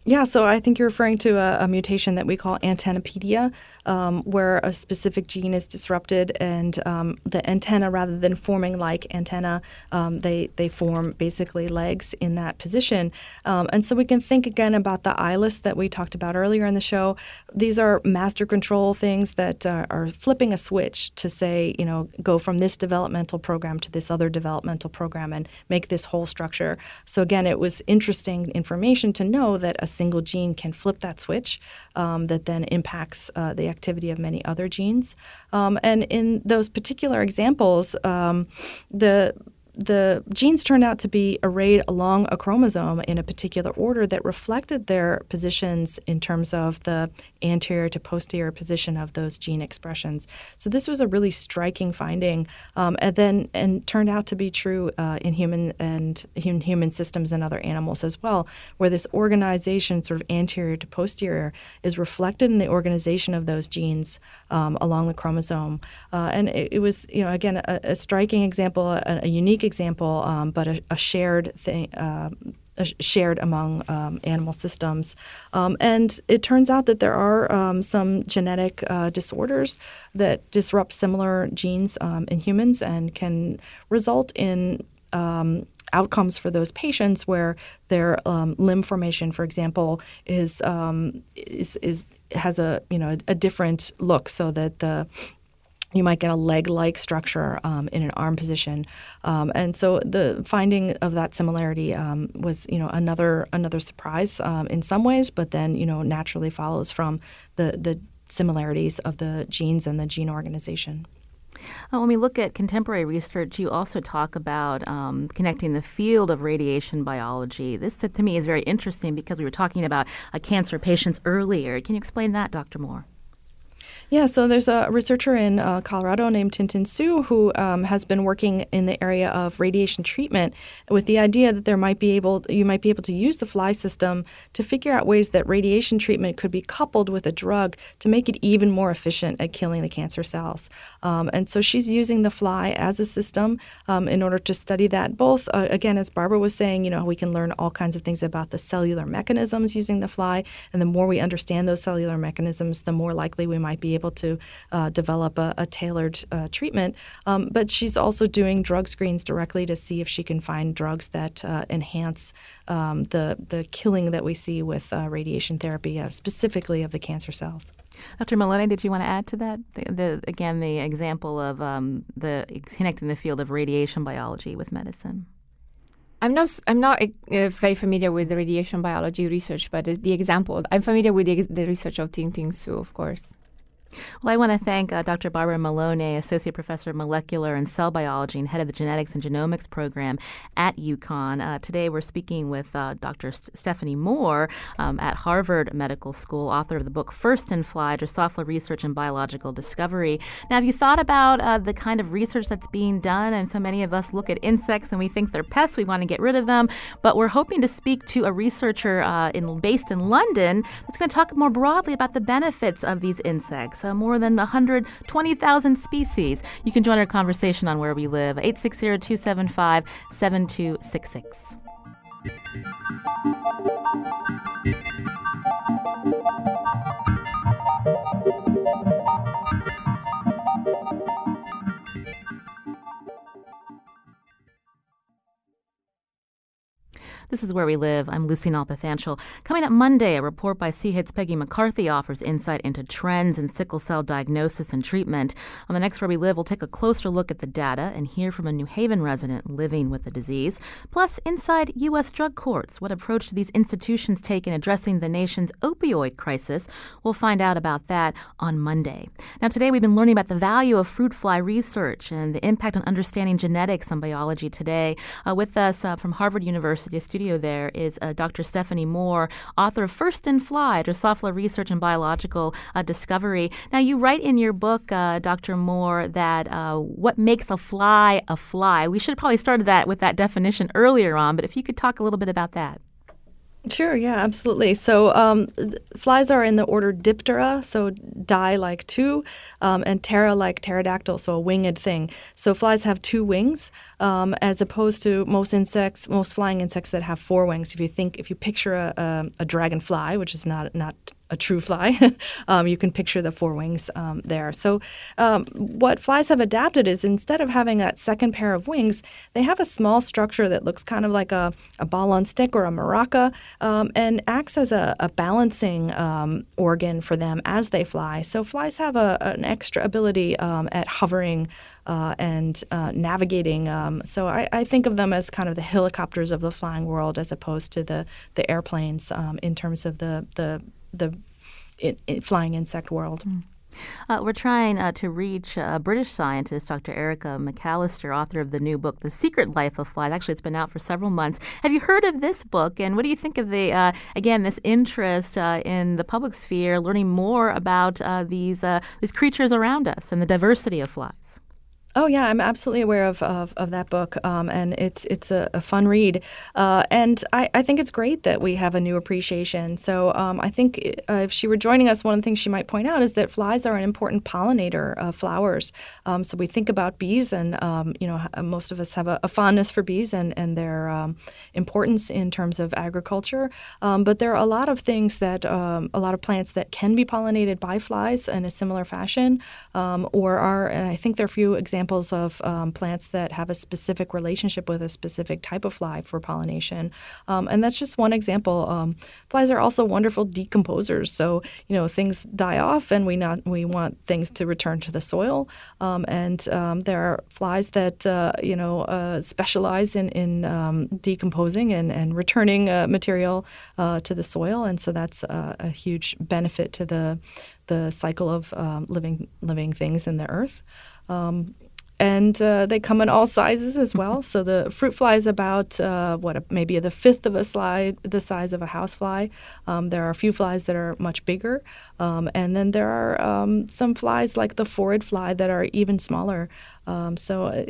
[SPEAKER 2] Yeah, so I think you're referring to a, a mutation that we call antennapedia, um, where a specific gene is disrupted, and um, the antenna, rather than forming like antenna, um, they they form basically legs in that position. Um, and so we can think again about the eyeless that we talked about earlier in the show. These are master control things that uh, are flipping a switch to say, you know, go from this developmental program to this other developmental program and make this whole structure. So again, it was interesting information to know that a single gene can flip that switch um, that then impacts uh, the activity of many other genes. Um, and in those particular examples, um, the the genes turned out to be arrayed along a chromosome in a particular order that reflected their positions in terms of the anterior to posterior position of those gene expressions. So this was a really striking finding, um, and then and turned out to be true uh, in human and in human systems and other animals as well, where this organization, sort of anterior to posterior, is reflected in the organization of those genes um, along the chromosome. Uh, and it, it, was, you know, again, a, a striking example, a, a unique example, um, but a, a, shared thing. Uh, shared among um, animal systems. Um, and it turns out that there are um, some genetic uh, disorders that disrupt similar genes um, in humans and can result in um, outcomes for those patients where their um, limb formation, for example, is is, is has a you know a different look, so that the you might get a leg-like structure um, in an arm position, um, and so the finding of that similarity um, was, you know, another another surprise um, in some ways, but then you know naturally follows from the the similarities of the genes and the gene organization.
[SPEAKER 1] Uh, when we look at contemporary research, you also talk about um, connecting the field of radiation biology. This, to me, is very interesting because we were talking about uh, cancer patients earlier. Can you explain that, Dr. Mohr?
[SPEAKER 2] Yeah, so there's a researcher in uh, Colorado named Tin Tin Su who um, has been working in the area of radiation treatment with the idea that there might be able you might be able to use the fly system to figure out ways that radiation treatment could be coupled with a drug to make it even more efficient at killing the cancer cells. Um, and so she's using the fly as a system um, in order to study that. Both uh, again, as Barbara was saying, you know, we can learn all kinds of things about the cellular mechanisms using the fly, and the more we understand those cellular mechanisms, the more likely we might be able able to uh, develop a, a tailored uh, treatment. Um, but she's also doing drug screens directly to see if she can find drugs that uh, enhance um, the the killing that we see with uh, radiation therapy, uh, specifically of the cancer cells.
[SPEAKER 1] Dr. Mellone, did you want to add to that? The, the, again, the example of um, the connecting the field of radiation biology with medicine.
[SPEAKER 3] I'm not. I'm not uh, very familiar with the radiation biology research, but the example I'm familiar with the, the research of Ting Su, of course.
[SPEAKER 1] Well, I want to thank uh, Dr. Barbara Mellone, Associate Professor of Molecular and Cell Biology and Head of the Genetics and Genomics Program at UConn. Uh, today we're speaking with uh, Dr. St- Stephanie Mohr um, at Harvard Medical School, author of the book First in Fly Drosophila Research and Biological Discovery. Now, have you thought about uh, the kind of research that's being done? And so many of us look at insects and we think they're pests, we want to get rid of them. But we're hoping to speak to a researcher uh, in, based in London that's going to talk more broadly about the benefits of these insects uh, more than 120,000 species. You can join our conversation on Where We Live, 860 275 7266. This is Where We Live. I'm Lucy Nalpathanchil. Coming up Monday, a report by C-HIT's Peggy McCarthy offers insight into trends in sickle cell diagnosis and treatment. On the next Where We Live, we'll take a closer look at the data and hear from a New Haven resident living with the disease. Plus, inside U.S. drug courts, what approach these institutions take in addressing the nation's opioid crisis. We'll find out about that on Monday. Now, today we've been learning about the value of fruit fly research and the impact on understanding genetics and biology today. Uh, with us uh, from Harvard University, a studio there is uh, Dr. Stephanie Mohr, author of First in Fly, Drosophila Research and Biological uh, Discovery. Now, you write in your book, uh, Dr. Mohr, that uh, what makes a fly a fly. We should have probably started that with that definition earlier on, but if you could talk a little bit about that.
[SPEAKER 2] Sure, yeah, absolutely. So um, flies are in the order Diptera, so die like two, um, and ptera like pterodactyl, so a winged thing. So flies have two wings, um, as opposed to most insects, most flying insects that have four wings. If you think, if you picture a, a, a dragonfly, which is not not a true fly. <laughs> um, you can picture the four wings um, there. So, um, what flies have adapted is instead of having that second pair of wings, they have a small structure that looks kind of like a, a ball on stick or a maraca um, and acts as a, a balancing um, organ for them as they fly. So, flies have a, an extra ability um, at hovering. Uh, and uh, navigating. So I, I, think of them as kind of the helicopters of the flying world, as opposed to the the airplanes in terms of the the the in, in flying insect world. Mm.
[SPEAKER 1] Uh, we're trying uh, to reach a British scientist, Dr. Erica McAlister, author of the new book, The Secret Life of Flies. Actually, it's been out for several months. Have you heard of this book? And what do you think of the, uh, again, this interest uh, in the public sphere, learning more about uh, these, uh, these creatures around us and the diversity of flies?
[SPEAKER 2] Oh yeah, I'm absolutely aware of of, of that book, um, and it's it's a, a fun read, uh, and I, I think it's great that we have a new appreciation. So um, I think uh, if she were joining us, one of the things she might point out is that flies are an important pollinator of flowers. Um, so we think about bees, and um, you know most of us have a, a, fondness for bees and and their um, importance in terms of agriculture. Um, but there are a lot of things that a lot of plants that can be pollinated by flies in a similar fashion, or are, and I think there are a few examples examples of um, plants that have a specific relationship with a specific type of fly for pollination. Um, and that's just one example. Um, flies are also wonderful decomposers. So, you know, things die off and we not we want things to return to the soil. Um, and um, there are flies that, uh, you know, uh, specialize in, in decomposing and, and returning uh, material uh, to the soil. And so that's a huge benefit to the the cycle of um, living living things in the earth. Um, and uh, they come in all sizes as well. so the fruit fly is about uh, what maybe the fifth of a slide, the size of a housefly. Um, there are a few flies that are much bigger, um, and then there are um, some flies like the phorid fly that are even smaller. Um, so uh,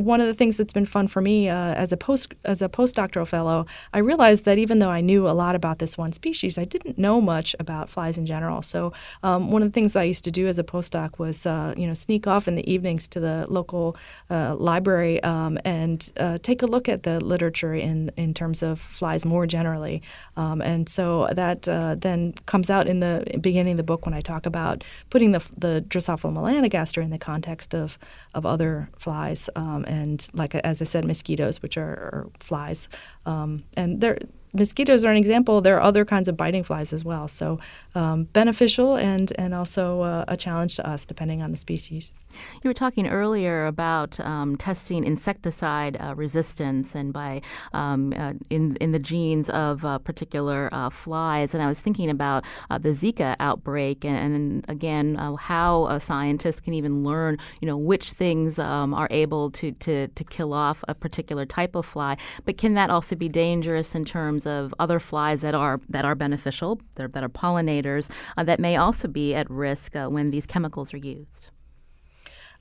[SPEAKER 2] one of the things that's been fun for me uh, as a post as a postdoctoral fellow, I realized that even though I knew a lot about this one species, I didn't know much about flies in general. So um, one of the things I used to do as a postdoc was uh, you know sneak off in the evenings to the local uh, library um, and uh, take a look at the literature in in terms of flies more generally. Um, and so that uh, then comes out in the beginning of the book when I talk about putting the the Drosophila melanogaster in the context of of other flies, um, and like as I said, mosquitoes, which are, are flies, um, and there mosquitoes are an example. There are other kinds of biting flies as well. So um, beneficial and and also uh, a challenge to us depending on the species.
[SPEAKER 1] You were talking earlier about um, testing insecticide uh, resistance and by um, uh, in in the genes of uh, particular uh, flies, and I was thinking about uh, the Zika outbreak, and, and again how a scientist can even learn, you know, which things um, are able to, to to kill off a particular type of fly, but can that also be dangerous in terms of other flies that are that are beneficial, that are pollinators, that may also be at risk when these chemicals are used?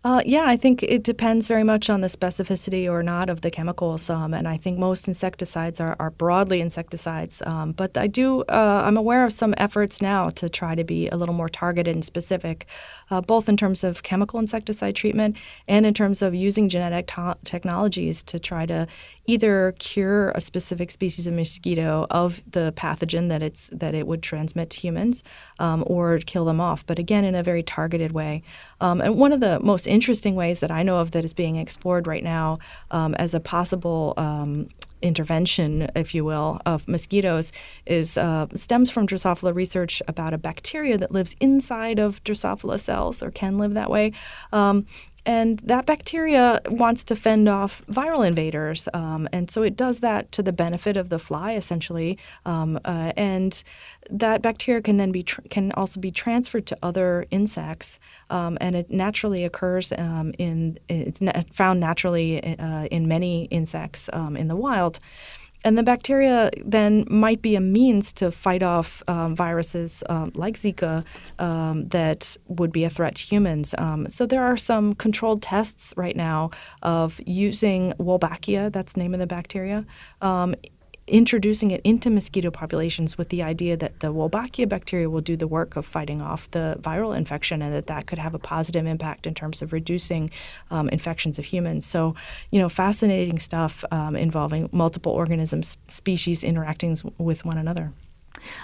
[SPEAKER 2] Uh, yeah, I think it depends very much on the specificity or not of the chemicals, um, and I think most insecticides are, are broadly insecticides. Um, but I do, uh, I'm aware of some efforts now to try to be a little more targeted and specific, uh, both in terms of chemical insecticide treatment and in terms of using genetic to- technologies to try to either cure a specific species of mosquito of the pathogen that it's that it would transmit to humans, um, or kill them off. But again, in a very targeted way. Um, and one of the most interesting ways that I know of that is being explored right now um, as a possible um, intervention, if you will, of mosquitoes is uh, stems from Drosophila research about a bacteria that lives inside of Drosophila cells or can live that way. Um, and that bacteria wants to fend off viral invaders, um, and so it does that to the benefit of the fly, essentially. Um, uh, and that bacteria can then be tr- can also be transferred to other insects, um, and it naturally occurs um, in it's na- found naturally uh, in many insects um, in the wild. And the bacteria then might be a means to fight off um, viruses um, like Zika um, that would be a threat to humans. Um, so there are some controlled tests right now of using Wolbachia, that's the name of the bacteria, um, introducing it into mosquito populations with the idea that the Wolbachia bacteria will do the work of fighting off the viral infection and that that could have a positive impact in terms of reducing um, infections of humans. So, you know, fascinating stuff um, involving multiple organisms, species interacting with one another.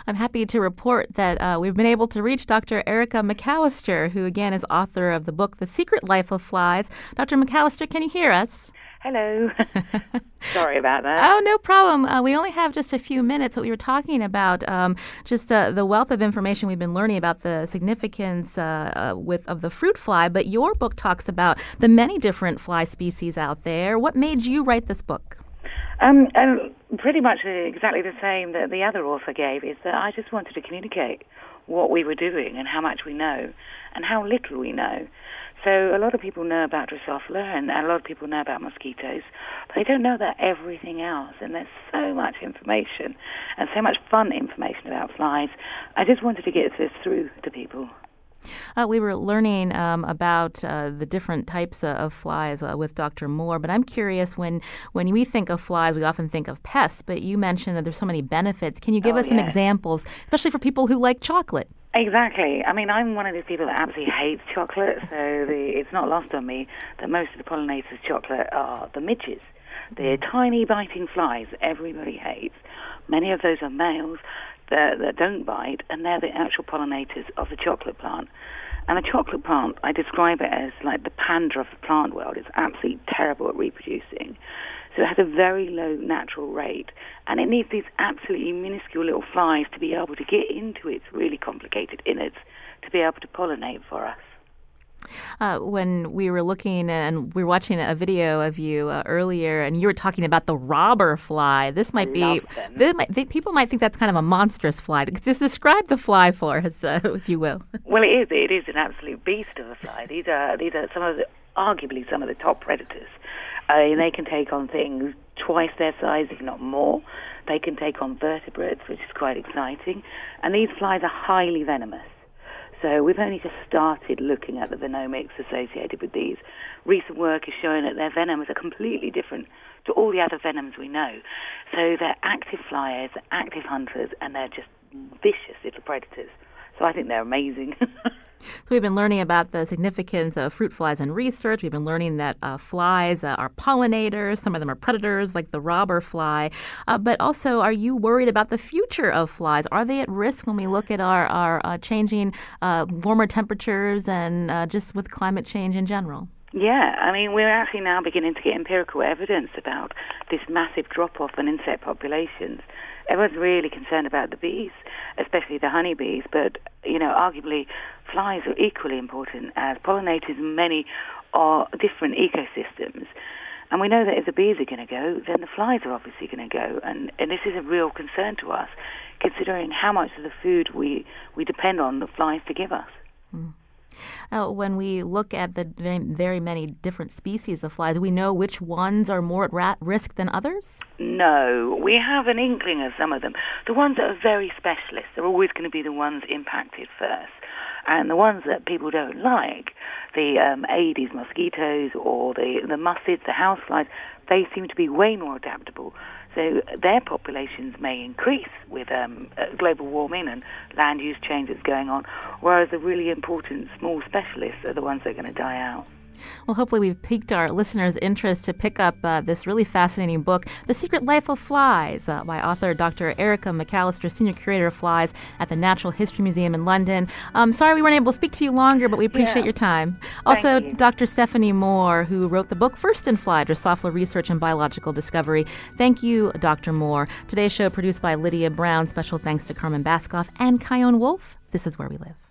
[SPEAKER 1] I'm happy to report that uh, we've been able to reach Dr. Erica McAlister, who again is author of the book The Secret Life of Flies. Dr. McAlister, can you hear us?
[SPEAKER 4] Hello. <laughs> Sorry about that.
[SPEAKER 1] Oh, no problem. Uh, we only have just a few minutes. What we were talking about, um, just uh, the wealth of information we've been learning about the significance uh, uh, with of the fruit fly. But your book talks about the many different fly species out there. What made you write this book?
[SPEAKER 4] Um, um, pretty much exactly the same that the other author gave. Is that I just wanted to communicate what we were doing and how much we know and how little we know. So a lot of people know about Drosophila and a lot of people know about mosquitoes, but they don't know about everything else. And there's so much information and so much fun information about flies. I just wanted to get this through to people.
[SPEAKER 1] Uh, we were learning um, about uh, the different types uh, of flies uh, with Dr. Mohr, but I'm curious when when we think of flies, we often think of pests, but you mentioned that there's so many benefits. Can you give
[SPEAKER 4] oh,
[SPEAKER 1] us some
[SPEAKER 4] yes.
[SPEAKER 1] examples, especially for people who like chocolate?
[SPEAKER 4] Exactly. I mean, I'm one of these people that absolutely hates chocolate, so the, it's not lost on me that most of the pollinators' of chocolate are the midges. They're mm. tiny biting flies everybody hates. Many of those are males that, that don't bite, and they're the actual pollinators of the chocolate plant. And the chocolate plant, I describe it as like the panda of the plant world. It's absolutely terrible at reproducing. So it has a very low natural rate, and it needs these absolutely minuscule little flies to be able to get into its really complicated innards to be able to pollinate for us.
[SPEAKER 1] Uh, when we were looking and we were watching a video of you uh, earlier, and you were talking about the robber fly. This might be this might, people might think that's kind of a monstrous fly. Just describe the fly for us, uh, if you will. <laughs>
[SPEAKER 4] Well, it is. It is an absolute beast of a fly. These are these are some of the arguably some of the top predators. Uh, they can take on things twice their size, if not more. They can take on vertebrates, which is quite exciting. And these flies are highly venomous. So we've only just started looking at the venomics associated with these. Recent work is showing that their venoms are completely different to all the other venoms we know. So they're active flyers, active hunters, and they're just vicious little predators. So I think they're amazing. <laughs>
[SPEAKER 1] So we've been learning about the significance of fruit flies in research. We've been learning that uh, flies uh, are pollinators. Some of them are predators, like the robber fly. Uh, but also, are you worried about the future of flies? Are they at risk when we look at our, our uh, changing uh, warmer temperatures and uh, just with climate change in general?
[SPEAKER 4] Yeah, I mean, we're actually now beginning to get empirical evidence about this massive drop off in insect populations. Everyone's really concerned about the bees, especially the honeybees, but, you know, arguably flies are equally important as pollinators in many are different ecosystems. And we know that if the bees are going to go, then the flies are obviously going to go. And, and this is a real concern to us, considering how much of the food we, we depend on the flies to give us.
[SPEAKER 1] Mm. Uh, when we look at the very, many different species of flies, we know which ones are more at risk than others?
[SPEAKER 4] No, we have an inkling of some of them. The ones that are very specialist are always going to be the ones impacted first. And the ones that people don't like, the um, Aedes mosquitoes or the, the muscids, the houseflies, they seem to be way more adaptable. So their populations may increase with um, uh, global warming and land use change that's going on, whereas the really important small specialists are the ones that are going to die out.
[SPEAKER 1] Well, hopefully, we've piqued our listeners' interest to pick up uh, this really fascinating book, The Secret Life of Flies, uh, by author Dr. Erica McAlister, Senior Curator of Flies at the Natural History Museum in London. Um, sorry we weren't able to speak to you longer, but we appreciate yeah. your time. Also, Dr. Stephanie Mohr, who wrote the book First in Fly Drosophila Research and Biological Discovery. Thank you, Dr. Mohr. Today's show produced by Lydia Brown. Special thanks to Carmen Baskauf and Chion Wolf. This is Where We Live.